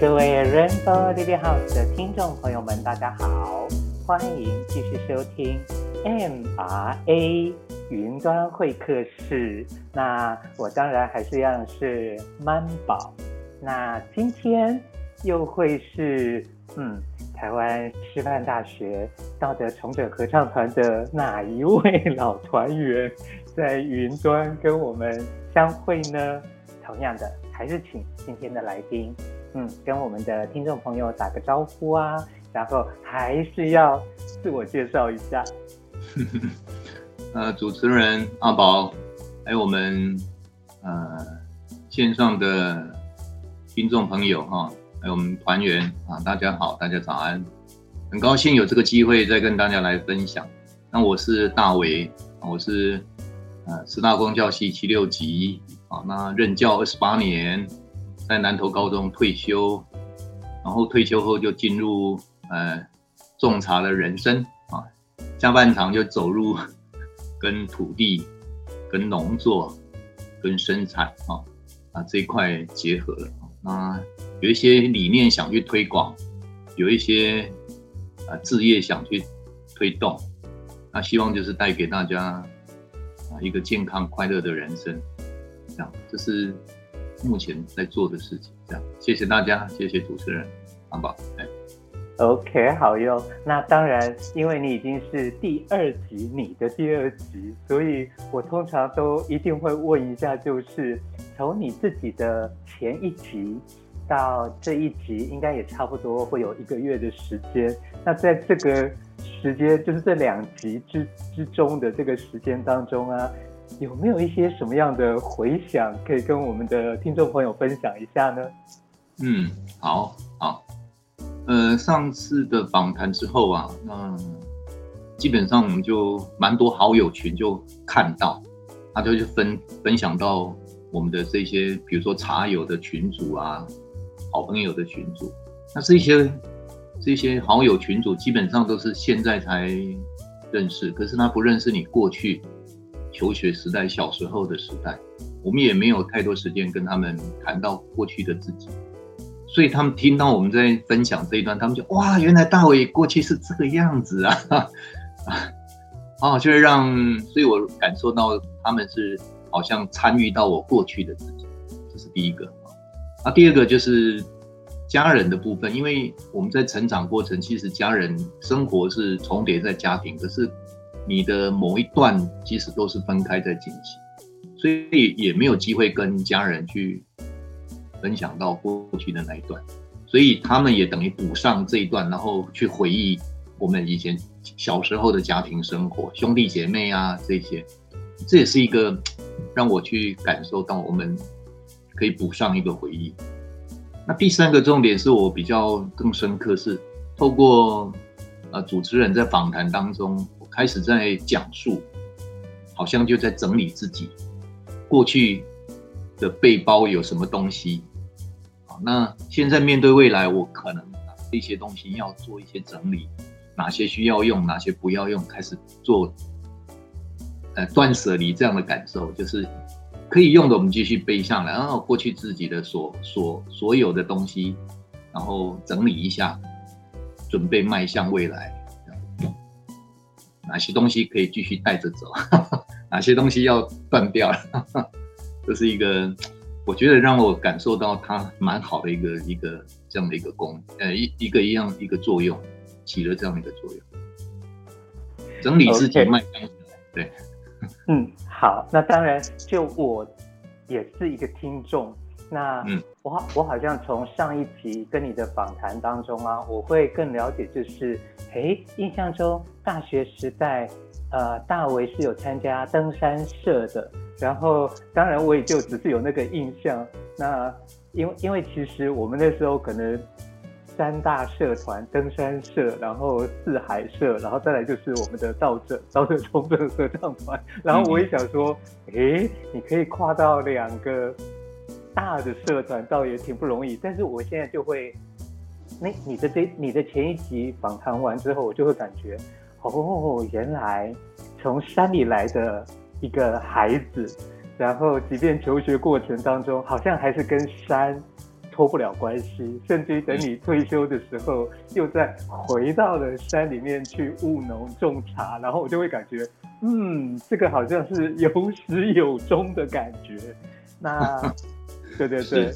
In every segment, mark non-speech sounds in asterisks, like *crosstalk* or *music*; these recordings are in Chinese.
各位 Rainbow Living House 的听众朋友们，大家好，欢迎继续收听 MRA 云端会客室。那我当然还是一样是曼宝。那今天又会是嗯，台湾师范大学道德重整合唱团的哪一位老团员在云端跟我们相会呢？同样的，还是请今天的来宾，嗯，跟我们的听众朋友打个招呼啊，然后还是要自我介绍一下。*laughs* 呃，主持人阿宝，还有我们呃线上的听众朋友哈，还有我们团员啊，大家好，大家早安，很高兴有这个机会再跟大家来分享。那我是大维，我是呃师大公教系七六级。啊，那任教二十八年，在南投高中退休，然后退休后就进入呃种茶的人生啊，下半场就走入跟土地、跟农作、跟生产啊啊这一块结合了。那有一些理念想去推广，有一些啊置业想去推动，那希望就是带给大家啊一个健康快乐的人生。这样，这是目前在做的事情。这样，谢谢大家，谢谢主持人，好不好？哎，OK，好哟。那当然，因为你已经是第二集，你的第二集，所以我通常都一定会问一下，就是从你自己的前一集到这一集，应该也差不多会有一个月的时间。那在这个时间，就是这两集之之中的这个时间当中啊。有没有一些什么样的回想可以跟我们的听众朋友分享一下呢？嗯，好，好，呃，上次的访谈之后啊，那基本上我们就蛮多好友群就看到，他就去分分享到我们的这些，比如说茶友的群组啊，好朋友的群组，那这些这些好友群组基本上都是现在才认识，可是他不认识你过去。求学时代，小时候的时代，我们也没有太多时间跟他们谈到过去的自己，所以他们听到我们在分享这一段，他们就哇，原来大伟过去是这个样子啊，*laughs* 啊，就是让，所以我感受到他们是好像参与到我过去的自己，这是第一个啊。那第二个就是家人的部分，因为我们在成长过程，其实家人生活是重叠在家庭，可是。你的某一段其实都是分开在进行，所以也没有机会跟家人去分享到过去的那一段，所以他们也等于补上这一段，然后去回忆我们以前小时候的家庭生活，兄弟姐妹啊这些，这也是一个让我去感受到我们可以补上一个回忆。那第三个重点是我比较更深刻是透过呃主持人在访谈当中。开始在讲述，好像就在整理自己过去的背包有什么东西。好，那现在面对未来，我可能这些东西要做一些整理，哪些需要用，哪些不要用，开始做呃断舍离这样的感受，就是可以用的我们继续背下来，然后过去自己的所所所有的东西，然后整理一下，准备迈向未来。哪些东西可以继续带着走？*laughs* 哪些东西要断掉了？*laughs* 这是一个，我觉得让我感受到它蛮好的一个一个这样的一个功，呃，一一个一样一个作用，起了这样的一个作用，整理自己脉络。对，*laughs* 嗯，好，那当然，就我也是一个听众。那我好我好像从上一集跟你的访谈当中啊，我会更了解，就是，诶，印象中大学时代，呃，大为是有参加登山社的，然后当然我也就只是有那个印象。那因为因为其实我们那时候可能三大社团，登山社，然后四海社，然后再来就是我们的道者 *laughs* 道德重整合唱团，然后我也想说，诶，你可以跨到两个。大的社团倒也挺不容易，但是我现在就会，那你的这你的前一集访谈完之后，我就会感觉，哦，原来从山里来的一个孩子，然后即便求学过程当中，好像还是跟山脱不了关系，甚至于等你退休的时候，又再回到了山里面去务农种茶，然后我就会感觉，嗯，这个好像是有始有终的感觉。那，对对对。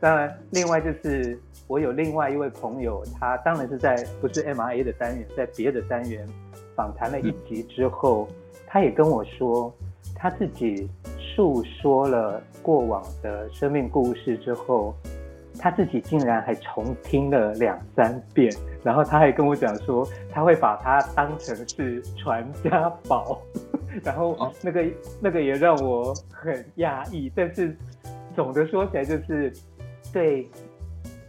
当然，另外就是我有另外一位朋友，他当然是在不是 MRA 的单元，在别的单元访谈了一集之后，他也跟我说，他自己诉说了过往的生命故事之后，他自己竟然还重听了两三遍，然后他还跟我讲说，他会把它当成是传家宝，然后那个那个也让我很讶异，但是总的说起来就是。对，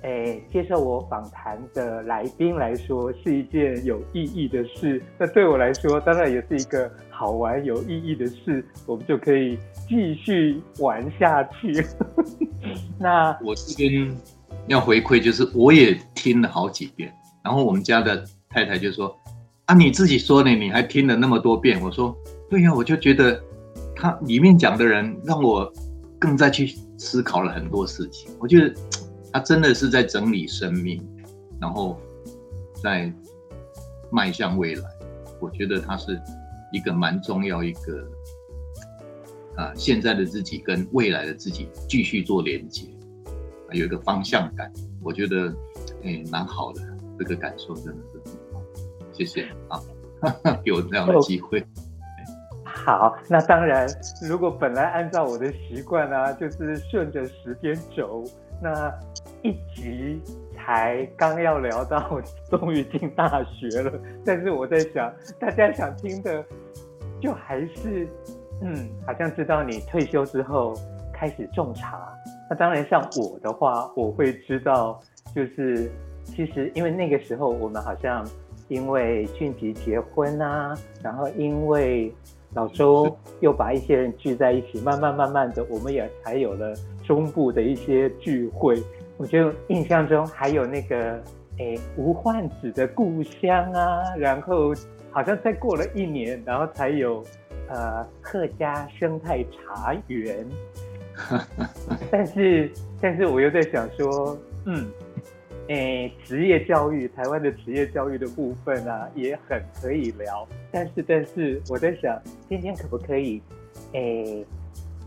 诶，接受我访谈的来宾来说是一件有意义的事。那对我来说，当然也是一个好玩、有意义的事。我们就可以继续玩下去。*laughs* 那我这边要回馈，就是我也听了好几遍。然后我们家的太太就说：“啊，你自己说呢，你还听了那么多遍。”我说：“对呀，我就觉得他里面讲的人让我更再去。”思考了很多事情，我觉得他真的是在整理生命，然后在迈向未来。我觉得他是一个蛮重要一个啊，现在的自己跟未来的自己继续做连接，有一个方向感。我觉得哎，蛮好的，这个感受真的是很好。谢谢啊，给我 *laughs* 这样的机会。好，那当然，如果本来按照我的习惯呢，就是顺着时间轴，那一集才刚要聊到终于进大学了。但是我在想，大家想听的，就还是，嗯，好像知道你退休之后开始种茶。那当然，像我的话，我会知道，就是其实因为那个时候我们好像因为俊吉结婚啊，然后因为。老周又把一些人聚在一起，慢慢慢慢的，我们也才有了中部的一些聚会。我就印象中还有那个，诶，吴焕子的故乡啊，然后好像再过了一年，然后才有，呃，客家生态茶园。*laughs* 但是，但是我又在想说，嗯。诶，职业教育，台湾的职业教育的部分啊，也很可以聊。但是，但是我在想，今天可不可以，诶，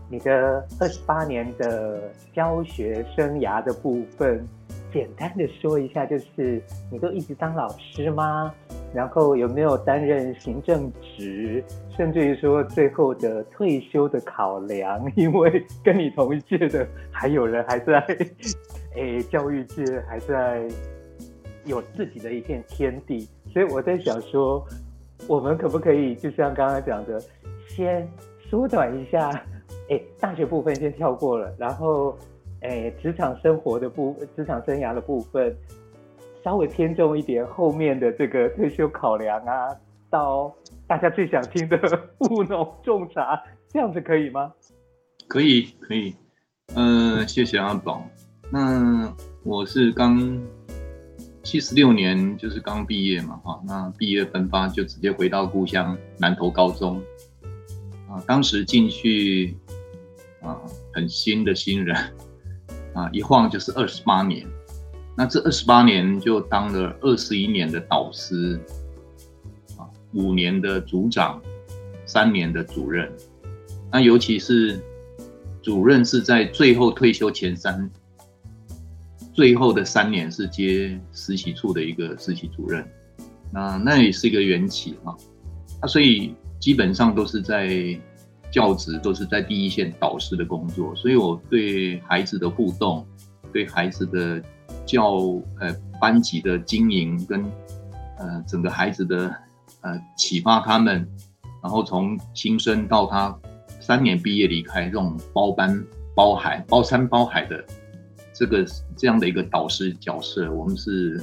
你的二十八年的教学生涯的部分，简单的说一下，就是你都一直当老师吗？然后有没有担任行政职，甚至于说最后的退休的考量？因为跟你同一届的还有人还在。诶，教育界还在有自己的一片天地，所以我在想说，我们可不可以就像刚刚讲的，先缩短一下，诶，大学部分先跳过了，然后，诶，职场生活的部，职场生涯的部分稍微偏重一点，后面的这个退休考量啊，到大家最想听的 *laughs* 务农种茶，这样子可以吗？可以，可以，嗯、谢谢阿宝。那我是刚七十六年，就是刚毕业嘛，哈，那毕业分发就直接回到故乡南投高中，啊，当时进去啊，很新的新人，啊，一晃就是二十八年，那这二十八年就当了二十一年的导师，啊，五年的组长，三年的主任，那尤其是主任是在最后退休前三。最后的三年是接实习处的一个实习主任，那那也是一个缘起哈，啊，所以基本上都是在教职，都是在第一线导师的工作，所以我对孩子的互动，对孩子的教呃班级的经营跟呃整个孩子的呃启发他们，然后从新生到他三年毕业离开，这种包班包海包山包海的。这个这样的一个导师角色，我们是，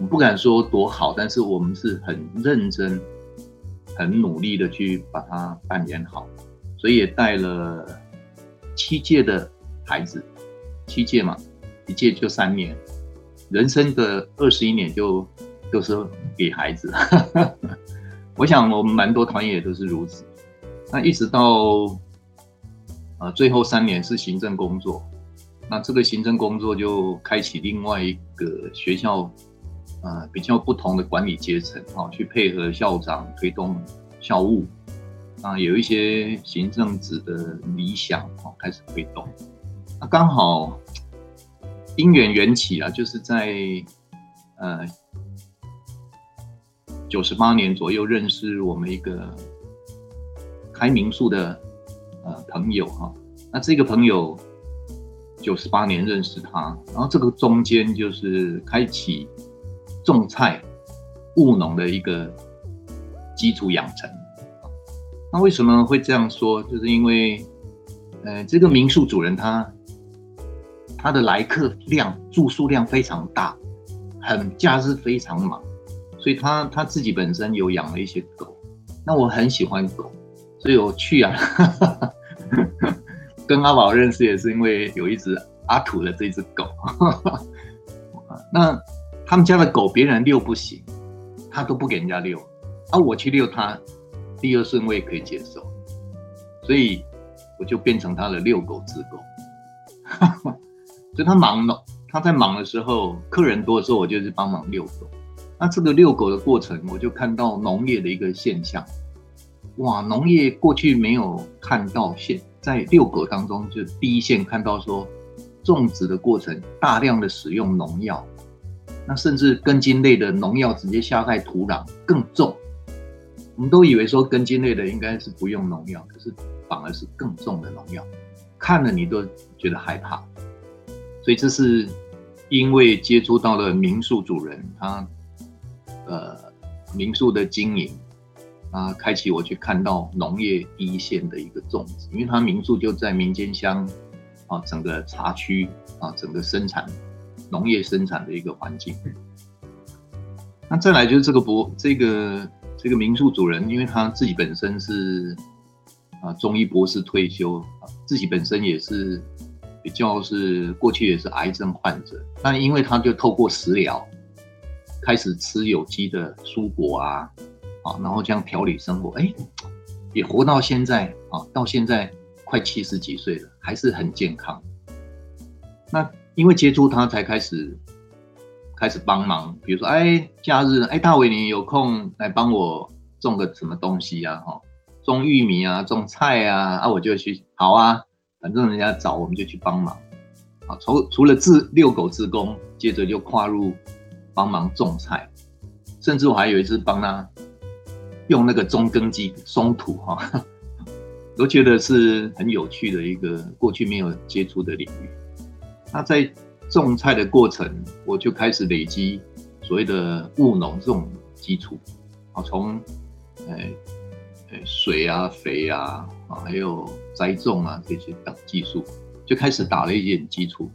我不敢说多好，但是我们是很认真、很努力的去把它扮演好，所以也带了七届的孩子，七届嘛，一届就三年，人生的二十一年就都是给孩子。*laughs* 我想我们蛮多团员也都是如此，那一直到，啊，最后三年是行政工作。那这个行政工作就开启另外一个学校，呃，比较不同的管理阶层，啊，去配合校长推动校务，啊，有一些行政职的理想，哈，开始推动。那刚好因缘缘起啊，就是在呃九十八年左右认识我们一个开民宿的呃朋友哈，那这个朋友。九十八年认识他，然后这个中间就是开启种菜务农的一个基础养成。那为什么会这样说？就是因为，呃，这个民宿主人他他的来客量住宿量非常大，很假日非常忙，所以他他自己本身有养了一些狗。那我很喜欢狗，所以我去啊。跟阿宝认识也是因为有一只阿土的这只狗，*laughs* 那他们家的狗别人遛不行，他都不给人家遛，啊，我去遛他，第二顺位可以接受，所以我就变成他的遛狗之狗。所以他忙了，他在忙的时候，客人多的时候，我就是帮忙遛狗。那这个遛狗的过程，我就看到农业的一个现象，哇，农业过去没有看到现。在遛狗当中，就第一线看到说，种植的过程大量的使用农药，那甚至根茎类的农药直接下在土壤更重。我们都以为说根茎类的应该是不用农药，可是反而是更重的农药，看了你都觉得害怕。所以这是因为接触到了民宿主人，他呃民宿的经营。啊，开启我去看到农业第一线的一个种植，因为他民宿就在民间乡，啊，整个茶区啊，整个生产农业生产的一个环境。那再来就是这个博这个这个民宿主人，因为他自己本身是啊中医博士退休，啊自己本身也是比较是过去也是癌症患者，但因为他就透过食疗开始吃有机的蔬果啊。然后这样调理生活，哎，也活到现在啊，到现在快七十几岁了，还是很健康。那因为接触他，才开始开始帮忙，比如说，哎，假日，哎，大伟，你有空来帮我种个什么东西呀？哈，种玉米啊，种菜啊，啊，我就去，好啊，反正人家找我们就去帮忙。啊，除除了自遛狗自工，接着就跨入帮忙种菜，甚至我还有一次帮他。用那个中耕机松土哈，*laughs* 都觉得是很有趣的一个过去没有接触的领域。那在种菜的过程，我就开始累积所谓的务农这种基础啊，从呃水啊、肥啊啊，还有栽种啊这些等技术，就开始打了一点基础。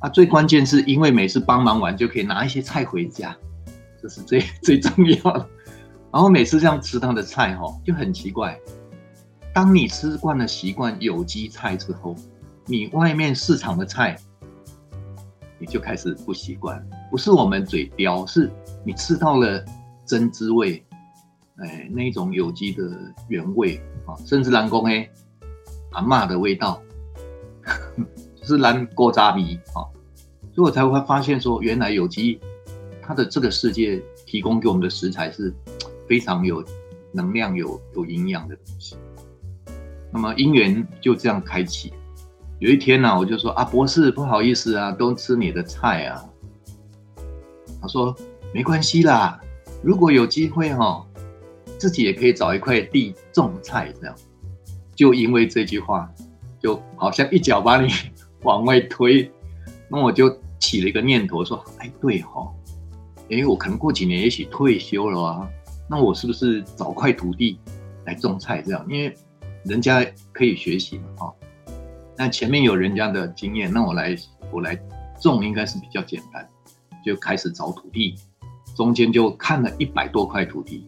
啊，最关键是因为每次帮忙完就可以拿一些菜回家，这是最最重要的。然后每次这样吃他的菜哈，就很奇怪。当你吃惯了习惯有机菜之后，你外面市场的菜，你就开始不习惯。不是我们嘴刁，是你吃到了真滋味，哎，那种有机的原味啊，甚至蓝公哎，阿嬷的味道，*laughs* 就是蓝锅渣米啊，所以我才会发现说，原来有机它的这个世界提供给我们的食材是。非常有能量、有有营养的东西。那么因缘就这样开启。有一天呢、我就说啊，博士不好意思啊，都吃你的菜啊。他说没关系啦，如果有机会哈、哦，自己也可以找一块地种菜这样。就因为这句话，就好像一脚把你 *laughs* 往外推。那我就起了一个念头说，哎，对哈、哦，哎，我可能过几年也许退休了啊。那我是不是找块土地来种菜这样？因为人家可以学习嘛，哈。那前面有人家的经验，那我来我来种应该是比较简单。就开始找土地，中间就看了一百多块土地，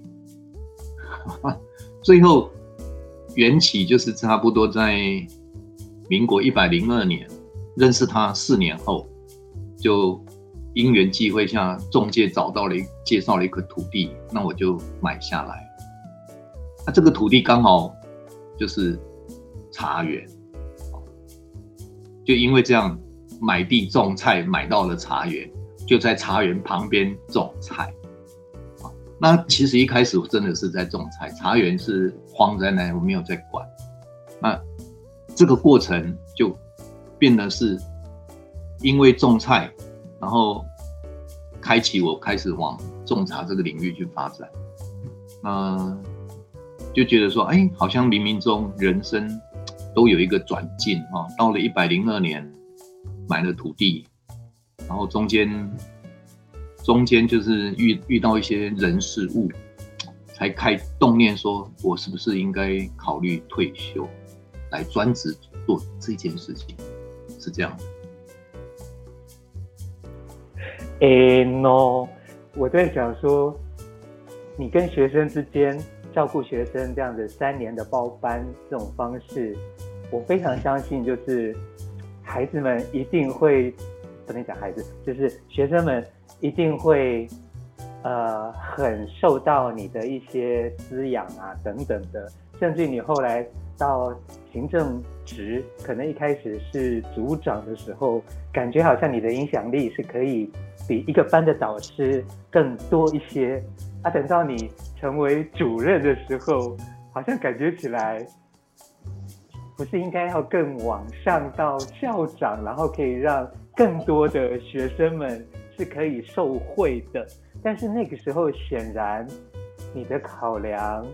*laughs* 最后缘起就是差不多在民国一百零二年认识他，四年后就。因缘际会下，中介找到了一介绍了一块土地，那我就买下来。那这个土地刚好就是茶园，就因为这样，买地种菜，买到了茶园，就在茶园旁边种菜。那其实一开始我真的是在种菜，茶园是荒在那里，我没有在管。那这个过程就变得是，因为种菜，然后开启我开始往种茶这个领域去发展。嗯，就觉得说，哎，好像冥冥中人生都有一个转进啊。到了一百零二年，买了土地，然后中间。中间就是遇遇到一些人事物，才开动念说，我是不是应该考虑退休，来专职做这件事情，是这样的。哎，no，我在想说，你跟学生之间照顾学生这样的三年的包班这种方式，我非常相信，就是孩子们一定会，不能讲孩子，就是学生们。一定会，呃，很受到你的一些滋养啊，等等的，甚至你后来到行政职，可能一开始是组长的时候，感觉好像你的影响力是可以比一个班的导师更多一些。啊，等到你成为主任的时候，好像感觉起来，不是应该要更往上到校长，然后可以让更多的学生们。是可以受惠的，但是那个时候显然你的考量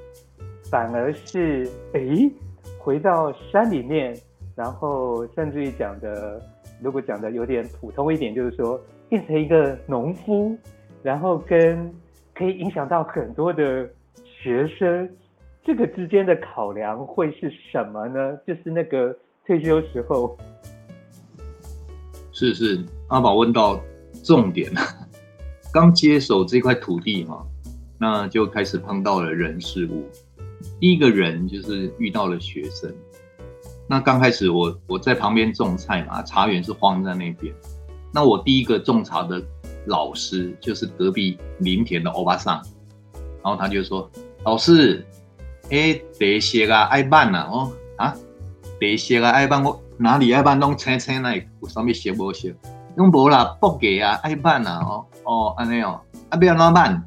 反而是诶，回到山里面，然后甚至于讲的，如果讲的有点普通一点，就是说变成一个农夫，然后跟可以影响到很多的学生，这个之间的考量会是什么呢？就是那个退休时候，是是，阿宝问到。重点，*laughs* 刚接手这块土地嘛，那就开始碰到了人事物。第一个人就是遇到了学生。那刚开始我我在旁边种菜嘛，茶园是荒在那边。那我第一个种茶的老师就是隔壁林田的欧巴桑，然后他就说：“老师，哎，得写啊，爱办呐，哦啊，得写啊，爱办我哪里爱办弄青青那有上面写不写？”用无啦，不给啊，爱办啊，哦哦，安尼哦，啊，不要怎办？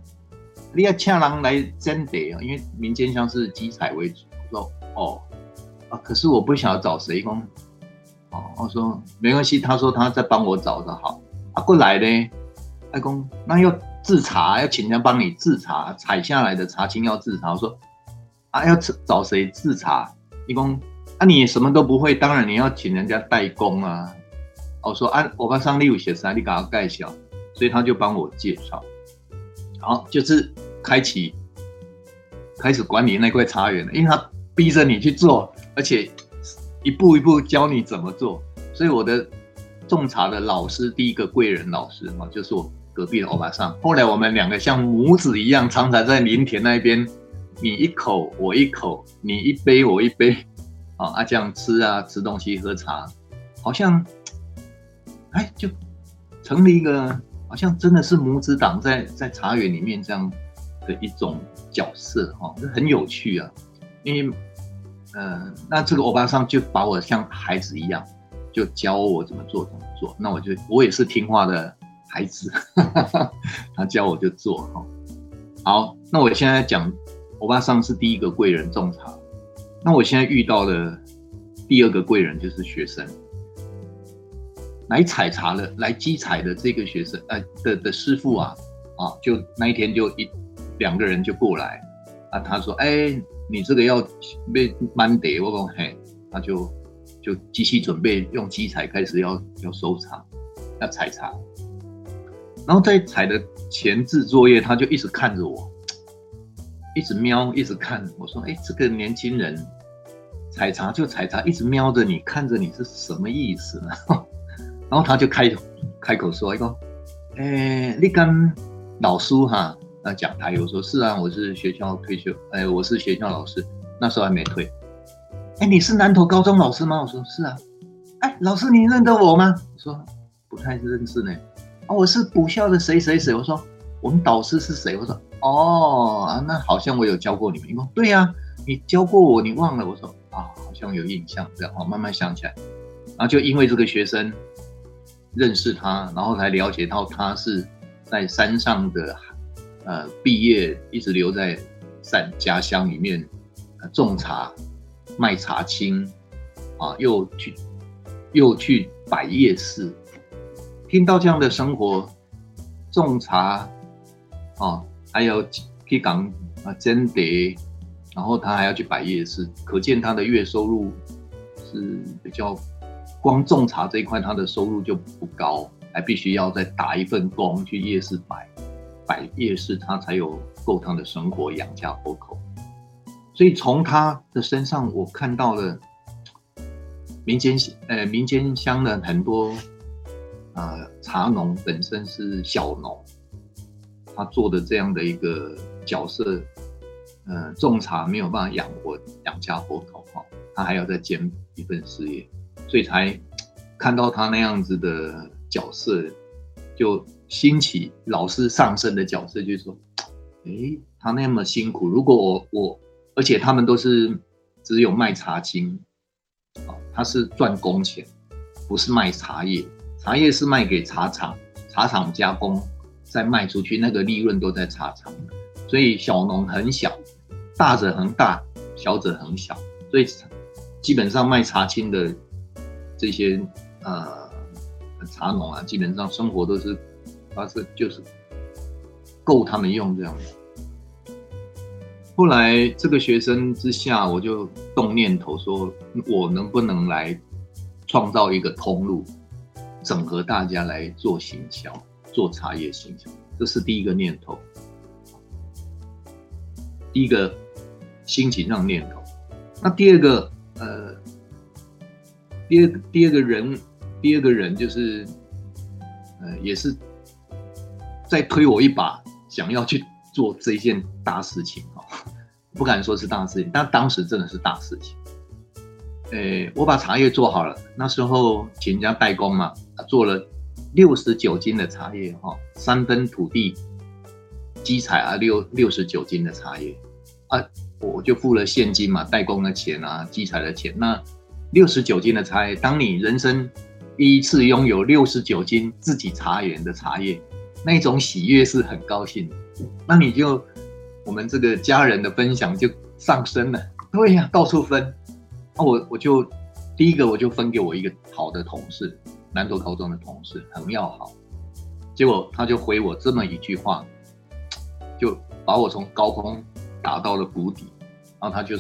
你要请人来征地啊，因为民间乡是集采为主。说哦，啊，可是我不晓得找谁工。哦，我说没关系，他说他在帮我找的好。啊，过来呢，爱公，那要制茶，要请人帮你制茶，采下来的茶青要制茶。我说啊，要找谁制茶？一公，啊，你什么都不会，当然你要请人家代工啊。我说啊，我帮上立武写啥？你给他盖小，所以他就帮我介绍，好，就是开启开始管理那块茶园了，因为他逼着你去做，而且一步一步教你怎么做，所以我的种茶的老师，第一个贵人老师嘛，就是我隔壁的欧巴桑。后来我们两个像母子一样，常常在林田那边，你一口我一口，你一杯我一杯，啊啊这样吃啊吃东西喝茶，好像。哎，就成了一个好像真的是母子档在在茶园里面这样的一种角色哈，这很有趣啊。因为，嗯、那这个欧巴桑就把我像孩子一样，就教我怎么做怎么做。那我就我也是听话的孩子，*laughs* 他教我就做哈。好，那我现在讲欧巴桑是第一个贵人种茶，那我现在遇到的第二个贵人就是学生。来采茶的，来机采的这个学生，呃的的师傅啊，啊，就那一天就一两个人就过来，啊，他说，哎，你这个要被满得，我讲嘿，他就就机器准备用机采开始要要收茶，要采茶，然后在采的前置作业，他就一直看着我，一直瞄，一直看，我说，哎，这个年轻人采茶就采茶，一直瞄着你，看着你是什么意思呢？*laughs* 然后他就开开口说：“一个，哎，你跟老师哈，那讲台，我说是啊，我是学校退休，哎，我是学校老师，那时候还没退。哎，你是南投高中老师吗？我说是啊。哎，老师你认得我吗？我说不太认识呢。哦，我是补校的谁谁谁。我说我们导师是谁？我说哦啊，那好像我有教过你们。你说对呀，你教过我，你忘了？我说啊，好像有印象。这样，我慢慢想起来。然后就因为这个学生。认识他，然后才了解到他是在山上的，呃，毕业一直留在山家乡里面，种茶、卖茶青，啊，又去又去摆夜市，听到这样的生活，种茶，啊，还有去港啊真的，然后他还要去摆夜市，可见他的月收入是比较。光种茶这一块，他的收入就不高，还必须要再打一份工去夜市摆摆夜市，他才有够他的生活养家糊口。所以从他的身上，我看到了民间呃民间乡的很多呃茶农本身是小农，他做的这样的一个角色，呃种茶没有办法养活养家糊口哈，他还要再兼一份事业。所以才看到他那样子的角色，就兴起老师上身的角色，就是说，*tsk* 哎，他那么辛苦，如果我我，而且他们都是只有卖茶青，啊，他是赚工钱，不是卖茶叶，茶叶是卖给茶厂，茶厂加工再卖出去，那个利润都在茶厂，所以小农很小，大者很大，小者很小，所以基本上卖茶青的。这些呃茶农啊，基本上生活都是，而是就是够他们用这样的。后来这个学生之下，我就动念头说，我能不能来创造一个通路，整合大家来做行销，做茶叶行销，这是第一个念头，第一个心情上念头。那第二个呃。第二第二个人，第二个人就是，呃，也是再推我一把，想要去做这一件大事情哈，不敢说是大事情，但当时真的是大事情。诶，我把茶叶做好了，那时候请人家代工嘛，做了六十九斤的茶叶哈，三分土地，机采啊六六十九斤的茶叶啊，我就付了现金嘛，代工的钱啊，机采的钱那。六十九斤的茶叶，当你人生第一次拥有六十九斤自己茶园的茶叶，那种喜悦是很高兴的。那你就我们这个家人的分享就上升了。对呀，到处分。那我我就第一个我就分给我一个好的同事，南投高中的同事，很要好。结果他就回我这么一句话，就把我从高空打到了谷底。然后他就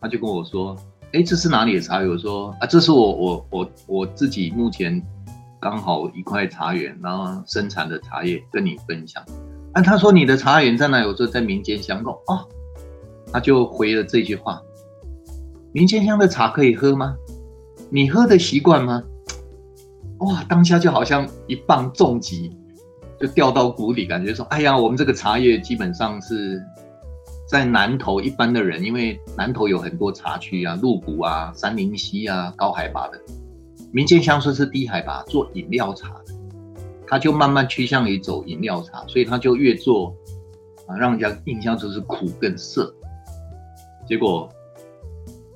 他就跟我说。哎，这是哪里的茶叶？我说啊，这是我我我我自己目前刚好一块茶园，然后生产的茶叶跟你分享。啊，他说你的茶园在哪？我说在民间乡口。哦，他就回了这句话：民间乡的茶可以喝吗？你喝的习惯吗？哇，当下就好像一棒重击，就掉到谷底，感觉说，哎呀，我们这个茶叶基本上是。在南投一般的人，因为南投有很多茶区啊、鹿谷啊、三林溪啊，高海拔的。民间乡村是低海拔做饮料茶的，他就慢慢趋向于走饮料茶，所以他就越做啊，让人家印象就是苦更涩。结果，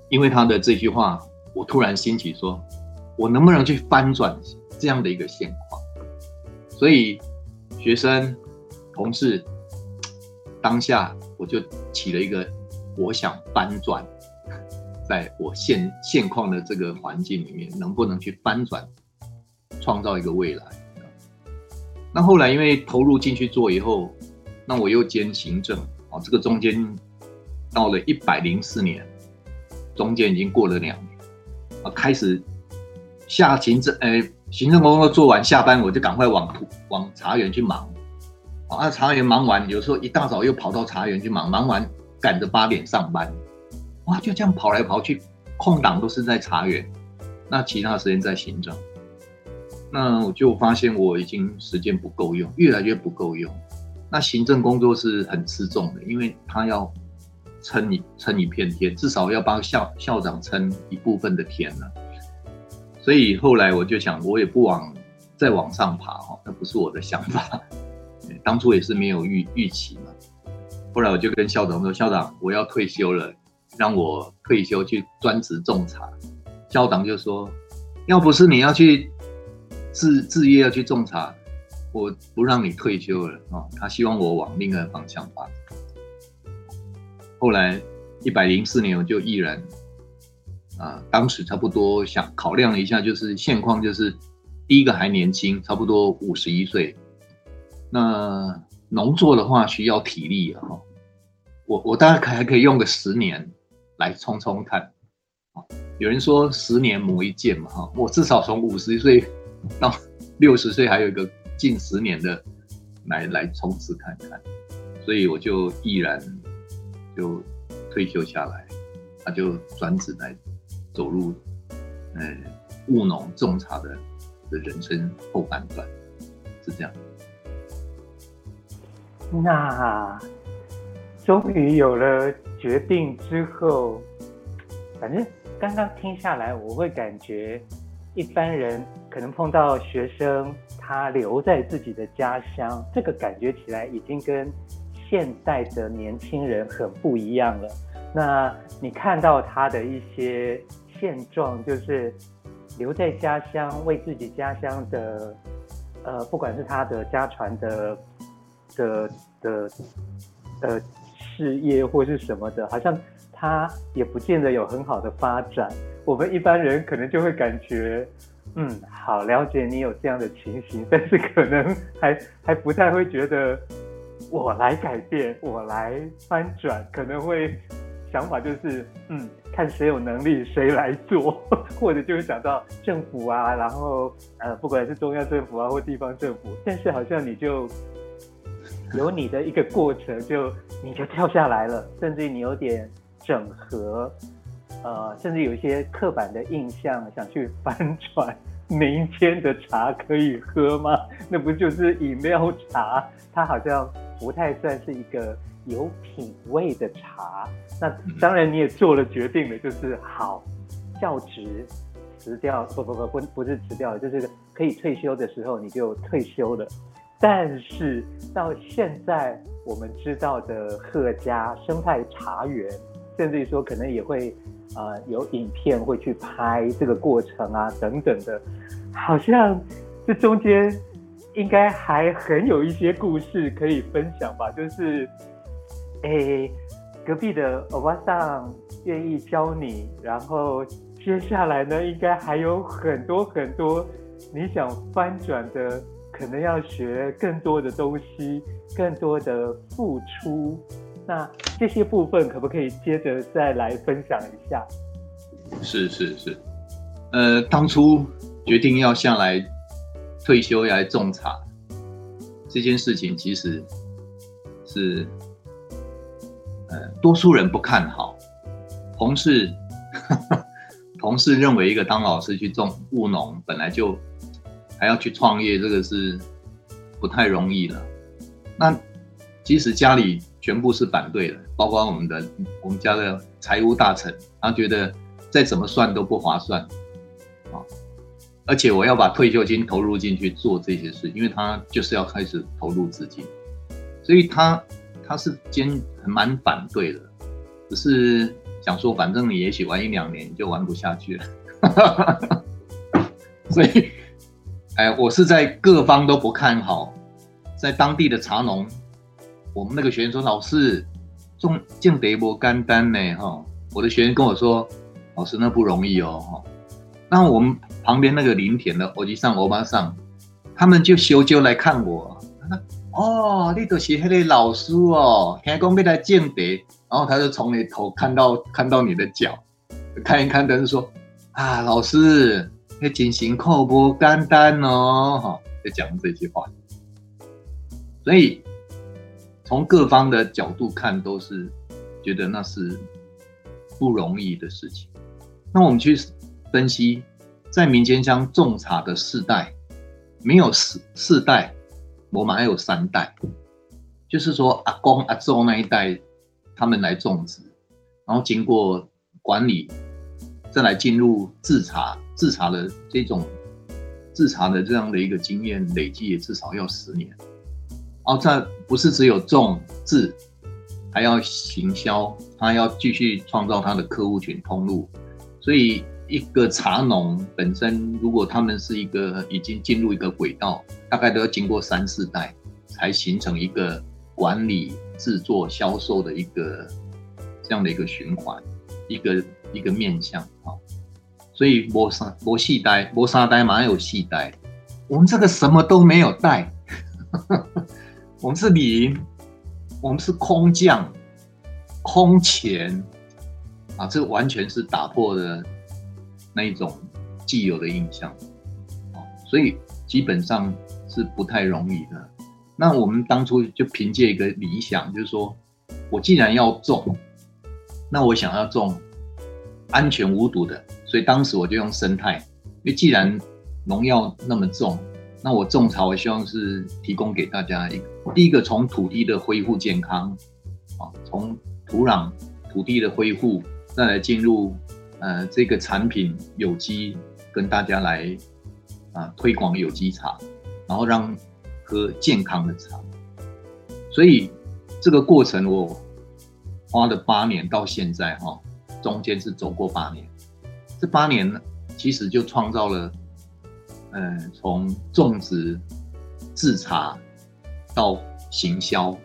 因为他的这句话，我突然兴起说，我能不能去翻转这样的一个现况？所以，学生、同事，当下。我就起了一个，我想翻转，在我现现况的这个环境里面，能不能去翻转，创造一个未来？那后来因为投入进去做以后，那我又兼行政啊，这个中间到了一百零四年，中间已经过了两年啊，开始下行政，哎，行政工作做完，下班我就赶快往往茶园去忙。啊，茶园忙完，有时候一大早又跑到茶园去忙，忙完赶着八点上班，哇，就这样跑来跑去，空档都是在茶园，那其他时间在行政。那我就发现我已经时间不够用，越来越不够用。那行政工作是很吃重的，因为他要撑一撑一片天，至少要帮校校长撑一部分的天了。所以后来我就想，我也不往再往上爬哈，那不是我的想法。*laughs* 当初也是没有预预期嘛，后来我就跟校长说：“校长，我要退休了，让我退休去专职种茶。”校长就说：“要不是你要去志志业要去种茶，我不让你退休了啊、哦。他希望我往另外方向发展。后来一百零四年我就毅然啊，当时差不多想考量了一下，就是现况就是第一个还年轻，差不多五十一岁。那农作的话需要体力啊，我我大概还可以用个十年来冲冲看。有人说十年磨一剑嘛，哈，我至少从五十岁 *laughs* 到六十岁，还有一个近十年的来来冲刺看看，所以我就毅然就退休下来，他就转职来走入嗯务农种茶的的人生后半段，是这样。那终于有了决定之后，反正。刚刚听下来，我会感觉一般人可能碰到学生，他留在自己的家乡，这个感觉起来已经跟现在的年轻人很不一样了。那你看到他的一些现状，就是留在家乡，为自己家乡的，呃，不管是他的家传的的的呃事业或是什么的，好像。他也不见得有很好的发展，我们一般人可能就会感觉，嗯，好了解你有这样的情形，但是可能还还不太会觉得我来改变，我来翻转，可能会想法就是，嗯，看谁有能力谁来做，或者就会想到政府啊，然后呃，不管是中央政府啊或地方政府，但是好像你就 *laughs* 有你的一个过程，就你就跳下来了，甚至你有点。整合，呃，甚至有一些刻板的印象，想去翻转民间的茶可以喝吗？*laughs* 那不就是饮料茶？它好像不太算是一个有品味的茶。那当然你也做了决定了，就是好，教职辞掉，不不不不不是辞掉，就是可以退休的时候你就退休了。但是到现在我们知道的贺家生态茶园。甚至于说，可能也会，呃，有影片会去拍这个过程啊，等等的，好像这中间应该还很有一些故事可以分享吧。就是，哎，隔壁的欧巴桑愿意教你，然后接下来呢，应该还有很多很多你想翻转的，可能要学更多的东西，更多的付出。那这些部分可不可以接着再来分享一下？是是是，呃，当初决定要下来退休来种茶这件事情，其实是呃多数人不看好，同事 *laughs* 同事认为一个当老师去种务农本来就还要去创业，这个是不太容易了。那即使家里。全部是反对的，包括我们的我们家的财务大臣，他觉得再怎么算都不划算，啊，而且我要把退休金投入进去做这些事，因为他就是要开始投入资金，所以他他是坚蛮反对的，只是想说，反正你也许玩一两年就玩不下去了，*laughs* 所以，哎，我是在各方都不看好，在当地的茶农。我们那个学员说：“老师，种种茶不干单呢，哈！”我的学员跟我说：“老师，那不容易哦，哈！”那我们旁边那个林田的欧吉桑、欧巴上，他们就修就来看我。他说哦，你都是那个老师哦，听讲要来种茶，然后他就从你头看到看到你的脚，看一看，他就说：“啊，老师，那真辛苦不简单哦，哈！”就讲这句话，所以。从各方的角度看，都是觉得那是不容易的事情。那我们去分析，在民间乡种茶的世代，没有四四代，我们还有三代，就是说阿公阿祖那一代，他们来种植，然后经过管理，再来进入制茶，制茶的这种制茶的这样的一个经验累积，也至少要十年。哦，这不是只有种植，还要行销，他要继续创造他的客户群通路，所以一个茶农本身，如果他们是一个已经进入一个轨道，大概都要经过三四代，才形成一个管理、制作、销售的一个这样的一个循环，一个一个面向啊。所以磨砂磨细带磨砂带嘛有细带，我们这个什么都没有带，*laughs* 我们是零，我们是空降、空前啊，这完全是打破了。那一种既有的印象，所以基本上是不太容易的。那我们当初就凭借一个理想，就是说我既然要种，那我想要种安全无毒的，所以当时我就用生态。因为既然农药那么重，那我种茶，我希望是提供给大家一个第一个从土地的恢复健康，啊，从土壤土地的恢复，再来进入。呃，这个产品有机，跟大家来啊、推广有机茶，然后让喝健康的茶。所以这个过程我花了八年到现在哈、哦，中间是走过八年。这八年呢，其实就创造了，呃，从种植、制茶到行销，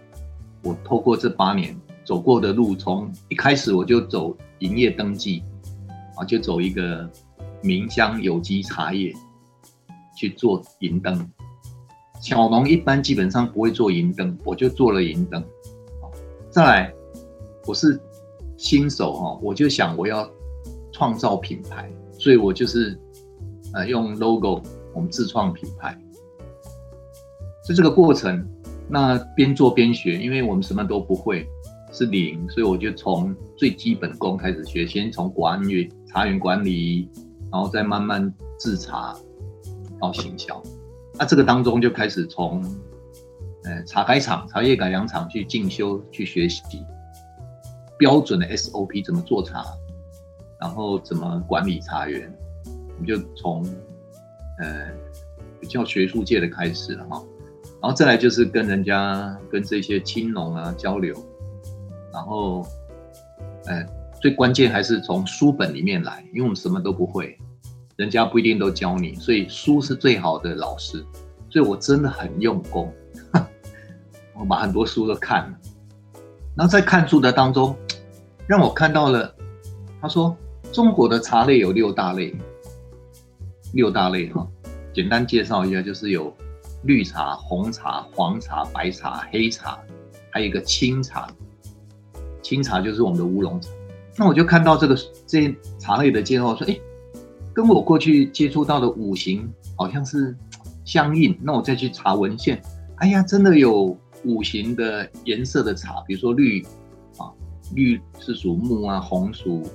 我透过这八年走过的路，从一开始我就走营业登记。啊，就走一个名香有机茶叶去做银灯。小农一般基本上不会做银灯，我就做了银灯。再来，我是新手哈，我就想我要创造品牌，所以我就是呃用 logo，我们自创品牌。是这个过程，那边做边学，因为我们什么都不会。是零，所以我就从最基本功开始学，先从管理茶园管理，然后再慢慢制茶到行销。那这个当中就开始从呃茶改厂、茶叶改良厂去进修去学习标准的 SOP 怎么做茶，然后怎么管理茶园，我们就从呃比较学术界的开始了哈。然后再来就是跟人家跟这些青农啊交流。然后，呃，最关键还是从书本里面来，因为我们什么都不会，人家不一定都教你，所以书是最好的老师。所以我真的很用功，*laughs* 我把很多书都看了。然后在看书的当中，让我看到了，他说中国的茶类有六大类，六大类哈，简单介绍一下，就是有绿茶、红茶、黄茶、白茶、黑茶，还有一个青茶。青茶就是我们的乌龙茶，那我就看到这个这些茶类的介绍说，哎，跟我过去接触到的五行好像是相应。那我再去查文献，哎呀，真的有五行的颜色的茶，比如说绿啊，绿是属木啊，红属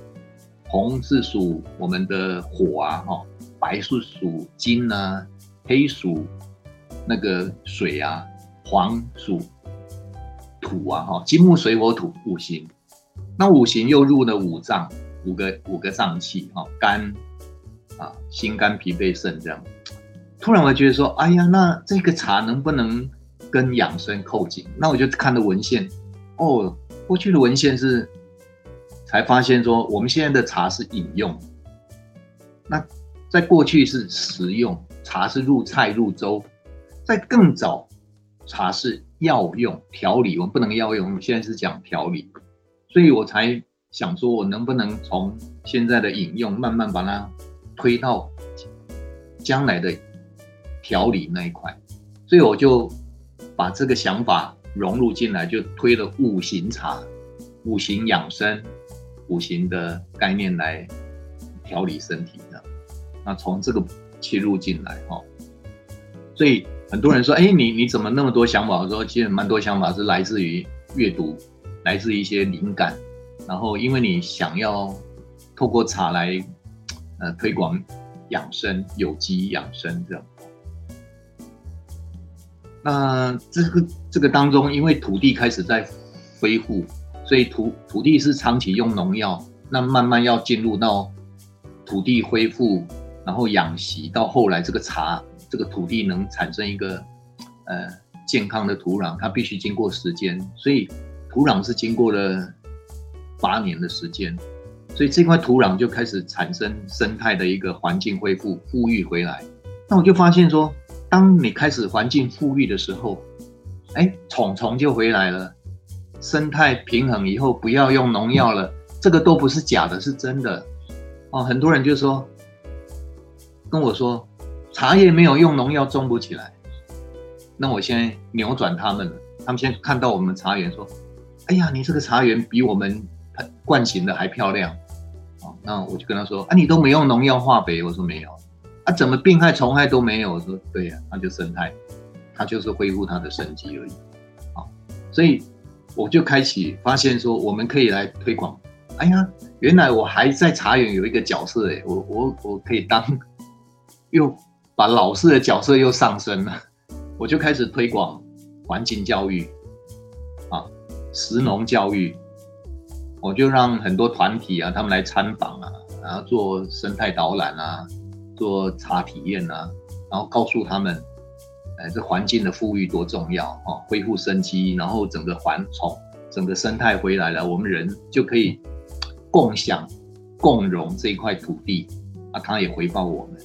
红是属我们的火啊，哈，白是属金啊，黑属那个水啊，黄属。土啊，哈，金木水火土五行，那五行又入了五脏，五个五个脏器，哈，肝啊，心肝脾肺肾这样。突然我觉得说，哎呀，那这个茶能不能跟养生扣紧？那我就看了文献，哦，过去的文献是才发现说，我们现在的茶是饮用，那在过去是食用，茶是入菜入粥，在更早茶是。药用调理，我们不能药用，现在是讲调理，所以我才想说，我能不能从现在的饮用慢慢把它推到将来的调理那一块，所以我就把这个想法融入进来，就推了五行茶、五行养生、五行的概念来调理身体的，那从这个切入进来哈，所以。很多人说：“哎，你你怎么那么多想法？”我说：“其实蛮多想法是来自于阅读，来自一些灵感。然后，因为你想要透过茶来呃推广养生、有机养生这样。那这个这个当中，因为土地开始在恢复，所以土土地是长期用农药，那慢慢要进入到土地恢复，然后养息，到后来这个茶。”这个土地能产生一个呃健康的土壤，它必须经过时间，所以土壤是经过了八年的时间，所以这块土壤就开始产生生态的一个环境恢复富裕回来。那我就发现说，当你开始环境富裕的时候，哎，虫虫就回来了，生态平衡以后不要用农药了，这个都不是假的，是真的。哦，很多人就说跟我说，茶叶没有用农药种不起来。那我先扭转他们了，他们先看到我们茶园说，哎呀，你这个茶园比我们灌行的还漂亮。哦那我就跟他说啊，你都没用农药化肥，我说没有，啊，怎么病害虫害都没有？我说对呀，那就生态，它就是恢复它的生机而已，好，所以我就开启发现说，我们可以来推广。哎呀，原来我还在茶园有一个角色哎，我我我可以当，又把老师的角色又上升了，*laughs* 我就开始推广环境教育，啊，食农教育。我就让很多团体啊，他们来参访啊，然后做生态导览啊，做茶体验啊，然后告诉他们，哎，这环境的富裕多重要哦，恢复生机，然后整个环从整个生态回来了，我们人就可以共享、共荣这一块土地啊，他也回报我们，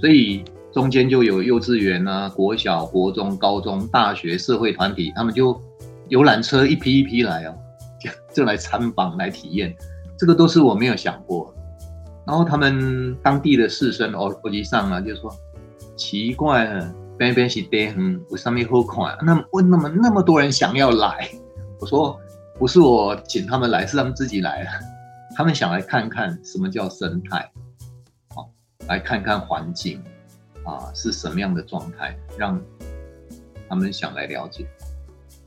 所以中间就有幼稚园啊、国小、国中、高中、大学、社会团体，他们就游览车一批一批来哦。就来参访来体验，这个都是我没有想过。然后他们当地的士绅哦，国际上啊，就说奇怪了，边边是地横，为什么好看？那为什么那么多人想要来？我说不是我请他们来，是他们自己来了。他们想来看看什么叫生态，啊，来看看环境啊是什么样的状态，让他们想来了解。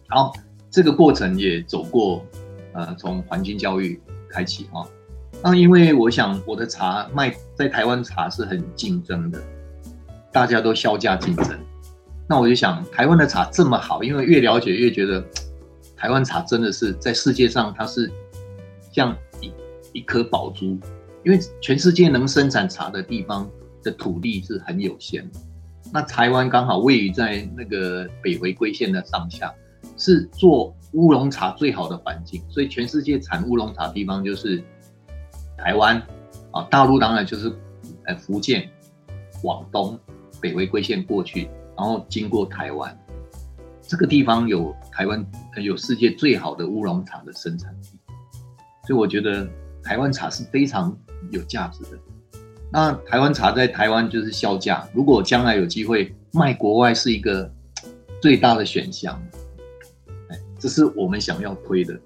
好。这个过程也走过，呃，从环境教育开启哈。那因为我想我的茶卖在台湾茶是很竞争的，大家都削价竞争。那我就想台湾的茶这么好，因为越了解越觉得台湾茶真的是在世界上它是像一一颗宝珠，因为全世界能生产茶的地方的土地是很有限的。那台湾刚好位于在那个北回归线的上下。是做乌龙茶最好的环境，所以全世界产乌龙茶地方就是台湾啊，大陆当然就是呃福建、广东北回归线过去，然后经过台湾，这个地方有台湾有世界最好的乌龙茶的生产地，所以我觉得台湾茶是非常有价值的。那台湾茶在台湾就是销价，如果将来有机会卖国外，是一个最大的选项。哎这是我们想要推的，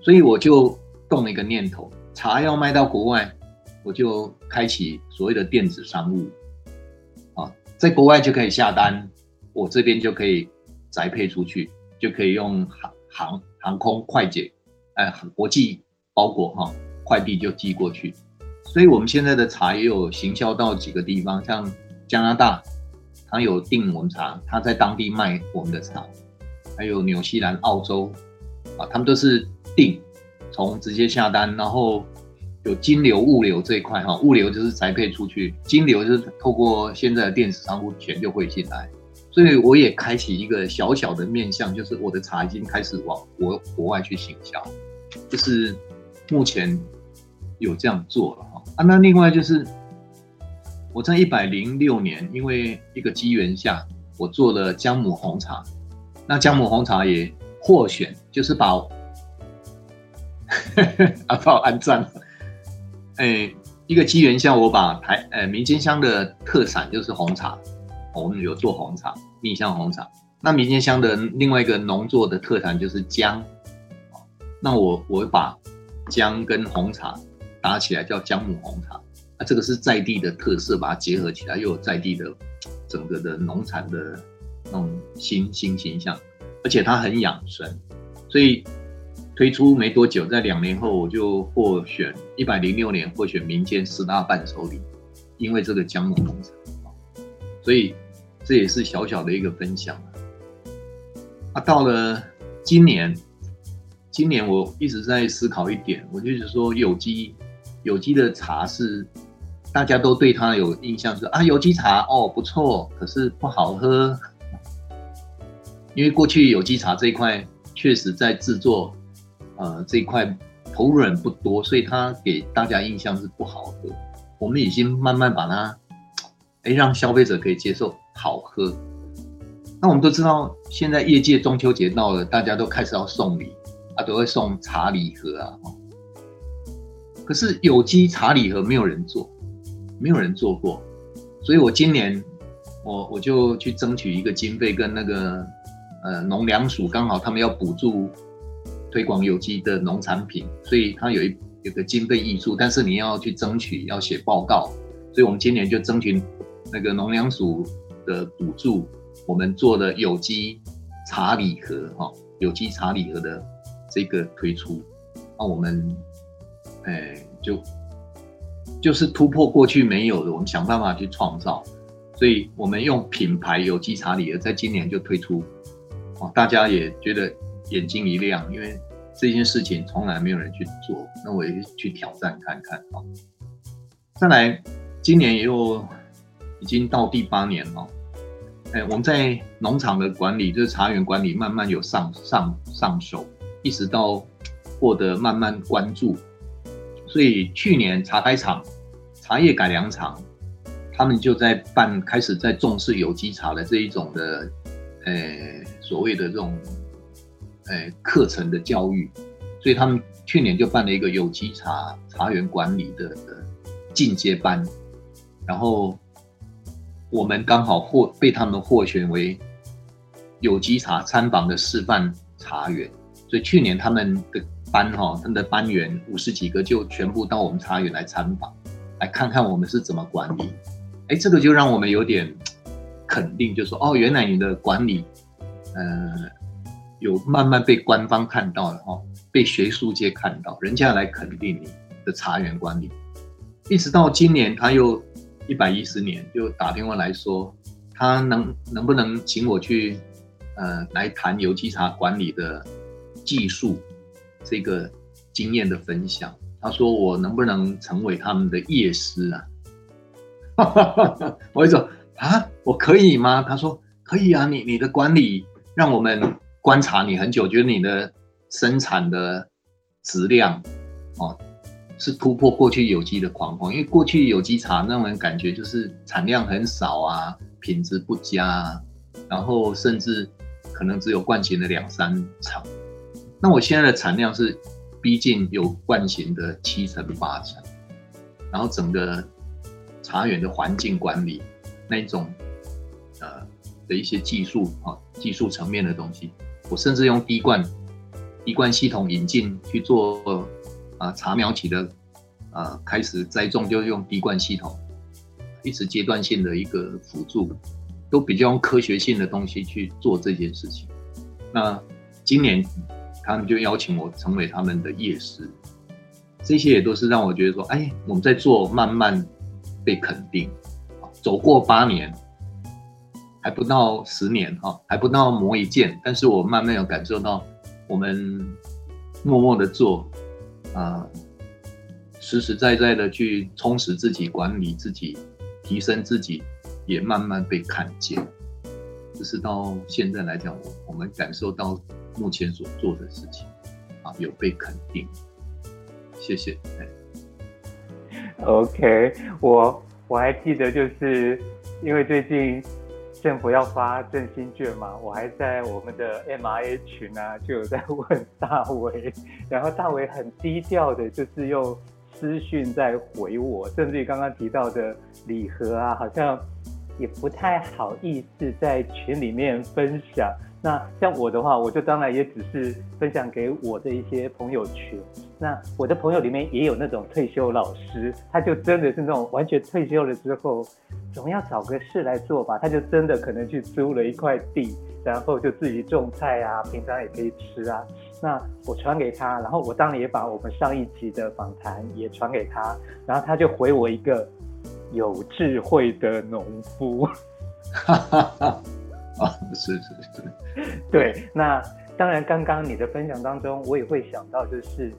所以我就动了一个念头：茶要卖到国外，我就开启所谓的电子商务，在国外就可以下单，我这边就可以宅配出去，就可以用航航航空快捷，哎，国际包裹哈，快递就寄过去。所以我们现在的茶也有行销到几个地方，像加拿大，他有订我们茶，他在当地卖我们的茶。还有纽西兰、澳洲，啊，他们都是订，从直接下单，然后有金流、物流这一块哈，物流就是宅配出去，金流就是透过现在的电子商务钱就会进来，所以我也开启一个小小的面向，就是我的茶已经开始往国国外去行销，就是目前有这样做了哈。啊，那另外就是我在一百零六年，因为一个机缘下，我做了姜母红茶。那姜母红茶也获选，就是把 *laughs* 阿炮安赞，哎，一个机缘下，我把台呃民间乡的特产就是红茶，我们有做红茶，蜜香红茶。那民间乡的另外一个农作的特产就是姜，那我我把姜跟红茶打起来叫姜母红茶，那这个是在地的特色，把它结合起来，又有在地的整个的农产的。那种新新形象，而且它很养生，所以推出没多久，在两年后我就获选一百零六年获选民间十大伴手礼，因为这个姜母红茶，所以这也是小小的一个分享啊。到了今年，今年我一直在思考一点，我就是说有机有机的茶是大家都对它有印象，是啊有机茶哦不错，可是不好喝。*laughs* 因为过去有机茶这一块确实在制作，呃，这一块投入人不多，所以它给大家印象是不好喝。我们已经慢慢把它，哎，让消费者可以接受好喝。那我们都知道，现在业界中秋节到了，大家都开始要送礼啊，都会送茶礼盒啊。可是有机茶礼盒没有人做，没有人做过，所以我今年我我就去争取一个经费，跟那个呃农粮署刚好他们要补助推广有机的农产品，所以它有一有个经费挹注，但是你要去争取，要写报告，所以我们今年就争取那个农粮署的补助，我们做的有机茶礼盒哈，有机茶礼盒的这个推出，那我们。哎，就就是突破过去没有的，我们想办法去创造，所以我们用品牌有机茶礼盒，在今年就推出，哦，大家也觉得眼睛一亮，因为这件事情从来没有人去做，那我也去挑战看看啊。再来，今年又已经到第八年了，哎，我们在农场的管理，就是茶园管理，慢慢有上上上手，一直到获得慢慢关注。所以去年茶改厂、茶叶改良厂，他们就在办，开始在重视有机茶的这一种的，呃，所谓的这种，呃，课程的教育。所以他们去年就办了一个有机茶茶园管理的进阶班，然后我们刚好获被他们获选为有机茶参访的示范茶园，所以去年他们的。班哈，他们的班员五十几个就全部到我们茶园来参访，来看看我们是怎么管理。哎，这个就让我们有点 *tsk* 肯定，就说哦，原来你的管理，呃，有慢慢被官方看到了哈，被学术界看到，人家来肯定你的茶园管理。一直到今年，他又一百一十年就打电话来说，他能能不能请我去，呃，来谈有机茶管理的技术。这个经验的分享，他说我能不能成为他们的业师啊？*laughs* 我就说啊，我可以吗？他说可以啊，你你的管理让我们观察你很久，觉得你的生产的质量哦是突破过去有机的框框，因为过去有机茶让人感觉就是产量很少啊，品质不佳啊，然后甚至可能只有惯行的两三成。那我现在的产量是逼近有惯行的七成八成，然后整个茶园的环境管理那种呃的一些技术啊，技术层面的东西，我甚至用滴灌滴灌系统引进去做啊茶苗期的啊开始栽种就用滴灌系统，一直阶段性的一个辅助，都比较用科学性的东西去做这件事情。那今年。他们就邀请我成为他们的业师，这些也都是让我觉得说，哎，我们在做，慢慢被肯定，走过八年，还不到十年哈，还不到磨一剑，但是我慢慢有感受到，我们默默的做，啊，实实在在的去充实自己，管理自己，提升自己，也慢慢被看见。就是到现在来讲，我我们感受到。目前所做的事情，啊，有被肯定，谢谢。OK，我我还记得，就是因为最近政府要发振兴券嘛，我还在我们的 MIA 群啊，就有在问大伟，然后大伟很低调的，就是用私讯在回我，甚至于刚刚提到的礼盒啊，好像也不太好意思在群里面分享。那像我的话，我就当然也只是分享给我的一些朋友圈。那我的朋友里面也有那种退休老师，他就真的是那种完全退休了之后，总要找个事来做吧。他就真的可能去租了一块地，然后就自己种菜啊，平常也可以吃啊。那我传给他，然后我当然也把我们上一集的访谈也传给他，然后他就回我一个有智慧的农夫。哈哈哈。啊，是是是，对。那当然，刚刚你的分享当中，我也会想到，就是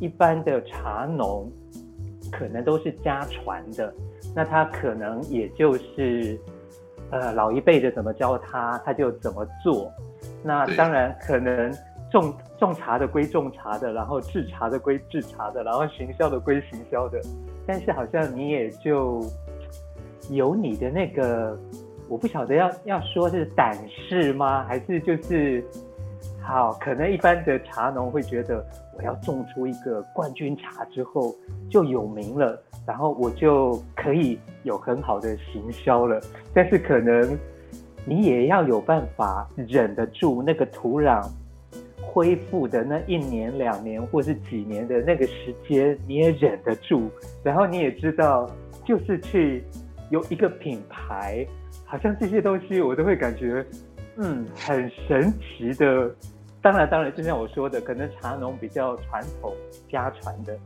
一般的茶农可能都是家传的，那他可能也就是呃老一辈的怎么教他，他就怎么做。那当然可能种种茶的归种茶的，然后制茶的归制茶的，然后行销的归行销的。但是好像你也就有你的那个，我不晓得要要说是胆识吗？还是就是好？可能一般的茶农会觉得，我要种出一个冠军茶之后就有名了，然后我就可以有很好的行销了。但是可能你也要有办法忍得住那个土壤。恢复的那一年、两年，或是几年的那个时间，你也忍得住。然后你也知道，就是去有一个品牌，好像这些东西我都会感觉，嗯，很神奇的。当然，当然，就像我说的，可能茶农比较传统、家传的，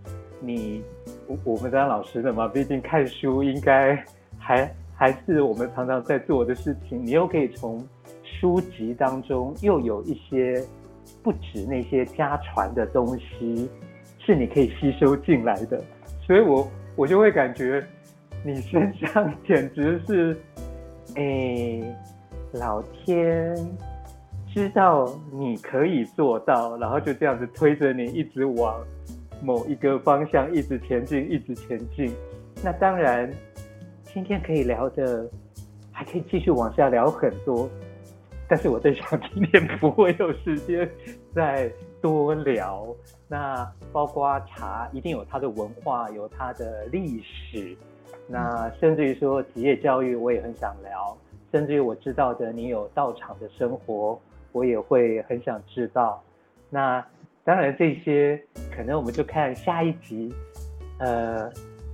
你我我们当老师的嘛，毕竟看书应该还 *laughs* 还是我们常常在做的事情。你又可以从书籍当中又有一些。不止那些家传的东西是你可以吸收进来的，所以我我就会感觉你身上简直是，哎，老天知道你可以做到，然后就这样子推着你一直往某一个方向一直前进，一直前进。那当然，今天可以聊的还可以继续往下聊很多。但是我在想，今天不会有时间再多聊。那包括茶，一定有它的文化，有它的历史。那甚至于说职业教育，我也很想聊。甚至于我知道的，你有道场的生活，我也会很想知道。那当然，这些可能我们就看下一集。呃，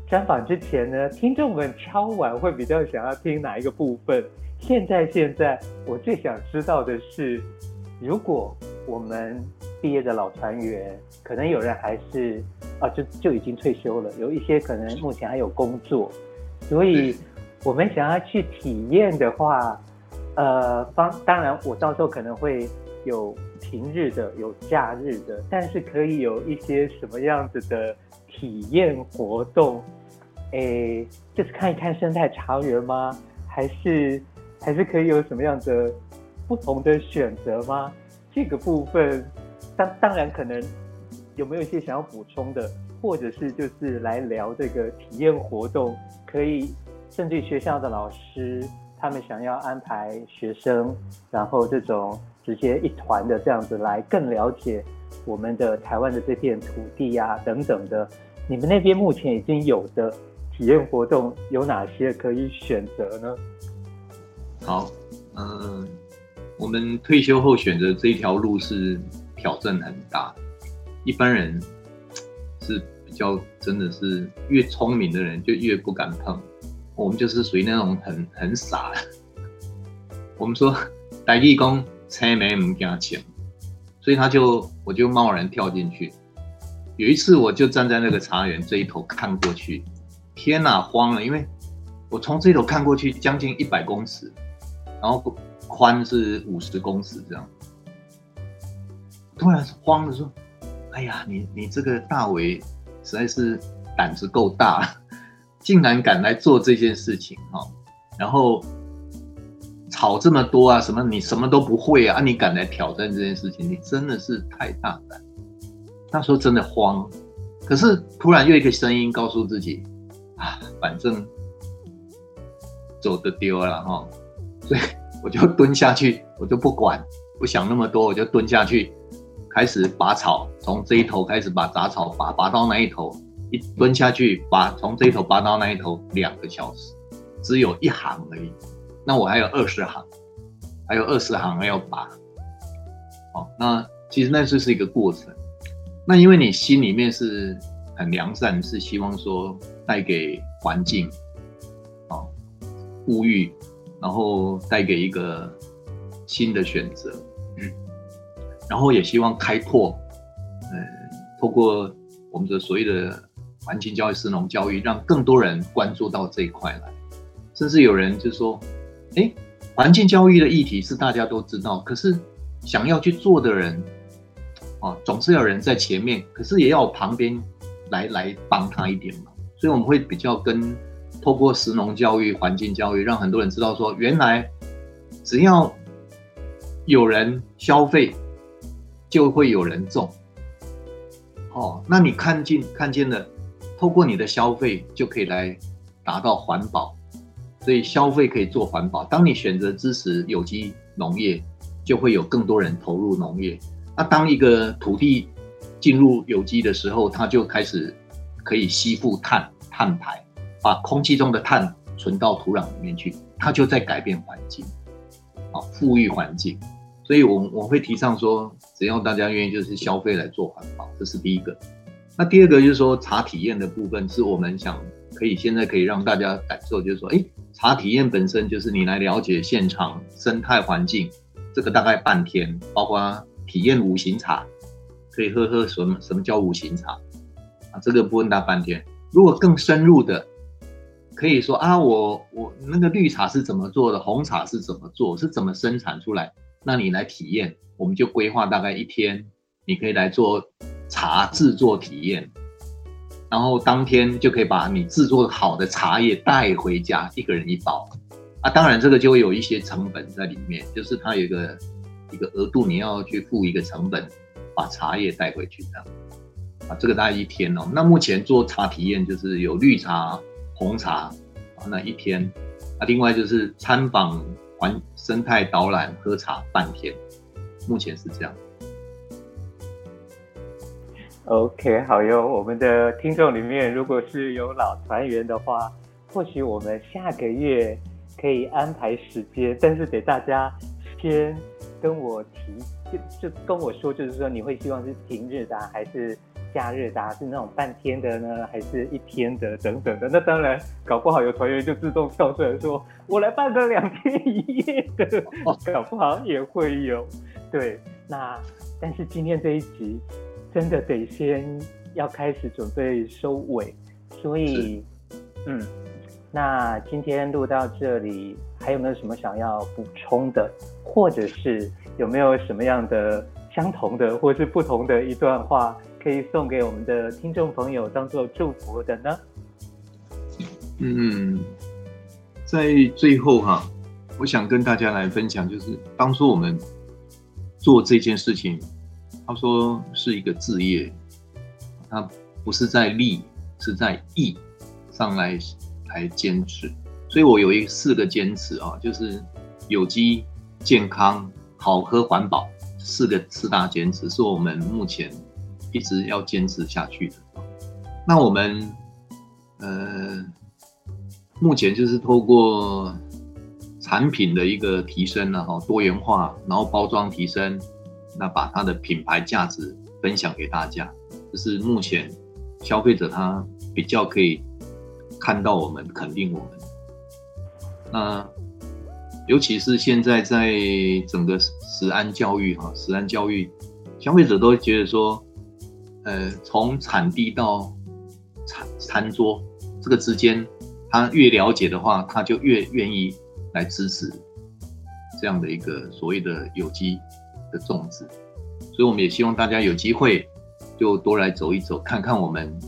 专访之前呢，听众们敲完会比较想要听哪一个部分？现在，现在我最想知道的是，如果我们毕业的老团员，可能有人还是啊，就就已经退休了，有一些可能目前还有工作，所以我们想要去体验的话，呃，当当然我到时候可能会有平日的，有假日的，但是可以有一些什么样子的体验活动？诶，就是看一看生态茶园吗？还是？还是可以有什么样的不同的选择吗？这个部分，当当然可能有没有一些想要补充的，或者是就是来聊这个体验活动，可以甚至学校的老师他们想要安排学生，然后这种直接一团的这样子来更了解我们的台湾的这片土地呀、啊、等等的，你们那边目前已经有的体验活动有哪些可以选择呢？好，嗯、我们退休后选择这一条路是挑战很大，一般人是比较真的是越聪明的人就越不敢碰，我们就是属于那种很很傻的。我们说台语讲青梅唔惊钱，所以他就我就贸然跳进去。有一次我就站在那个茶园这一头看过去，天哪，慌了，因为我从这头看过去将近一百公尺。然后宽是五十公尺这样，突然慌了说：“哎呀，你你这个大伟实在是胆子够大，竟然敢来做这件事情哈！然后草这么多啊，什么你什么都不会啊，你敢来挑战这件事情，你真的是太大胆。”那时候真的慌，可是突然又一个声音告诉自己：“啊，反正走得丢了哈。” *laughs* 所以我就蹲下去，我就不管，不想那么多，我就蹲下去，开始拔草，从这一头开始把杂草拔，拔到那一头，一蹲下去拔，从这一头拔到那一头，两个小时，只有一行而已。那我还有二十行，还有二十行还要拔。哦，那其实那就是一个过程。那因为你心里面是很良善，是希望说带给环境，哦，物欲。然后带给一个新的选择，嗯，然后也希望开拓，嗯，透过我们的所谓的环境教育、食农教育，让更多人关注到这一块来。甚至有人就说：“哎，环境教育的议题是大家都知道，可是想要去做的人，啊，总是有人在前面，可是也要旁边来来帮他一点嘛。”所以我们会比较跟。透过食农教育、环境教育，让很多人知道说，原来只要有人消费，就会有人种。哦，那你看见看见了，透过你的消费就可以来达到环保，所以消费可以做环保。当你选择支持有机农业，就会有更多人投入农业。那当一个土地进入有机的时候，它就开始可以吸附碳碳排，把空气中的碳存到土壤里面去，它就在改变环境，啊，富裕环境。所以我，我我会提倡说，只要大家愿意，就是消费来做环保，这是第一个。那第二个就是说，茶体验的部分是我们想可以现在可以让大家感受，就是说，哎，茶体验本身就是你来了解现场生态环境，这个大概半天，包括体验五行茶，可以喝喝什么什么叫五行茶啊，这个部分大半天。如果更深入的，可以说啊，我我那个绿茶是怎么做的，红茶是怎么做，是怎么生产出来。那你来体验，我们就规划大概一天，你可以来做茶制作体验，然后当天就可以把你制作好的茶叶带回家，一个人一包。啊，当然这个就会有一些成本在里面，就是它有一个一个额度，你要去付一个成本，把茶叶带回去这样。啊，这个大概一天哦。那目前做茶体验就是有绿茶、红茶，啊，那一天。啊，另外就是参访。环生态导览喝茶半天，目前是这样。OK，好哟。我们的听众里面，如果是有老团员的话，或许我们下个月可以安排时间，但是得大家先跟我提，就就跟我说，就是说你会希望是平日的还是？假日的是那种半天的呢，还是一天的等等的？那当然，搞不好有团员就自动跳出来说：“我来办个两天一夜的。*laughs* ”搞不好也会有。对，那但是今天这一集真的得先要开始准备收尾，所以嗯，那今天录到这里，还有没有什么想要补充的，或者是有没有什么样的相同的，或是不同的一段话？可以送给我们的听众朋友当做祝福的呢？嗯，在最后哈，我想跟大家来分享，就是当初我们做这件事情，他说是一个志业，他不是在利，是在义上来来坚持。所以我有一四个坚持啊，就是有机、健康、好喝、环保四个四大坚持，是我们目前。一直要坚持下去的。那我们呃，目前就是透过产品的一个提升了哈，多元化，然后包装提升，那把它的品牌价值分享给大家，这是目前消费者他比较可以看到我们，肯定我们。那尤其是现在在整个食安教育哈，食安教育，消费者都觉得说。呃，从产地到餐餐桌这个之间，他越了解的话，他就越愿意来支持这样的一个所谓的有机的种植。所以，我们也希望大家有机会就多来走一走，看看我们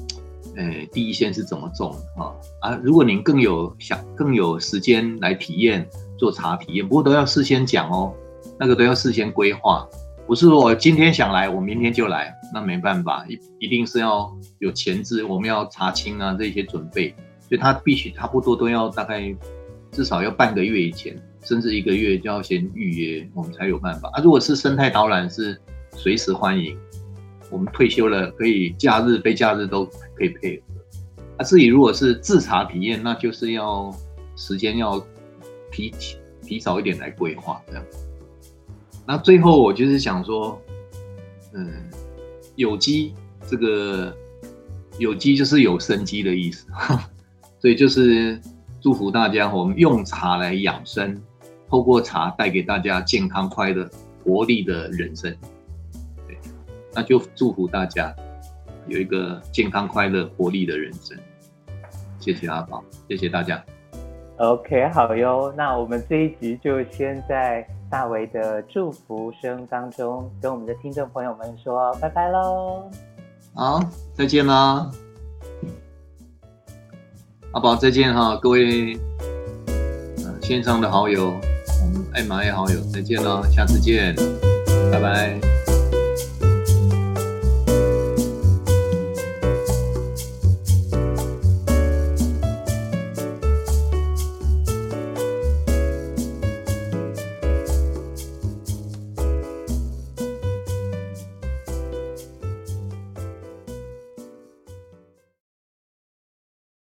呃第一线是怎么种啊啊！如果您更有想更有时间来体验做茶体验，不过都要事先讲哦，那个都要事先规划。不是我今天想来，我明天就来，那没办法，一一定是要有前置，我们要查清啊这些准备，所以他必须差不多都要大概至少要半个月以前，甚至一个月就要先预约，我们才有办法啊。如果是生态导览是随时欢迎，我们退休了可以假日非假日都可以配合。啊，至于如果是制茶体验，那就是要时间要提提早一点来规划这样。那最后我就是想说，嗯，有机这个有机就是有生机的意思，*laughs* 所以就是祝福大家，我们用茶来养生，透过茶带给大家健康、快乐、活力的人生。对，那就祝福大家有一个健康、快乐、活力的人生。谢谢阿宝，谢谢大家。OK，好哟，那我们这一集就先在。大为的祝福声当中，跟我们的听众朋友们说拜拜喽！好，再见啦！阿宝再见哈，各位线上的好友，我们爱马爱好友再见喽，下次见，拜拜。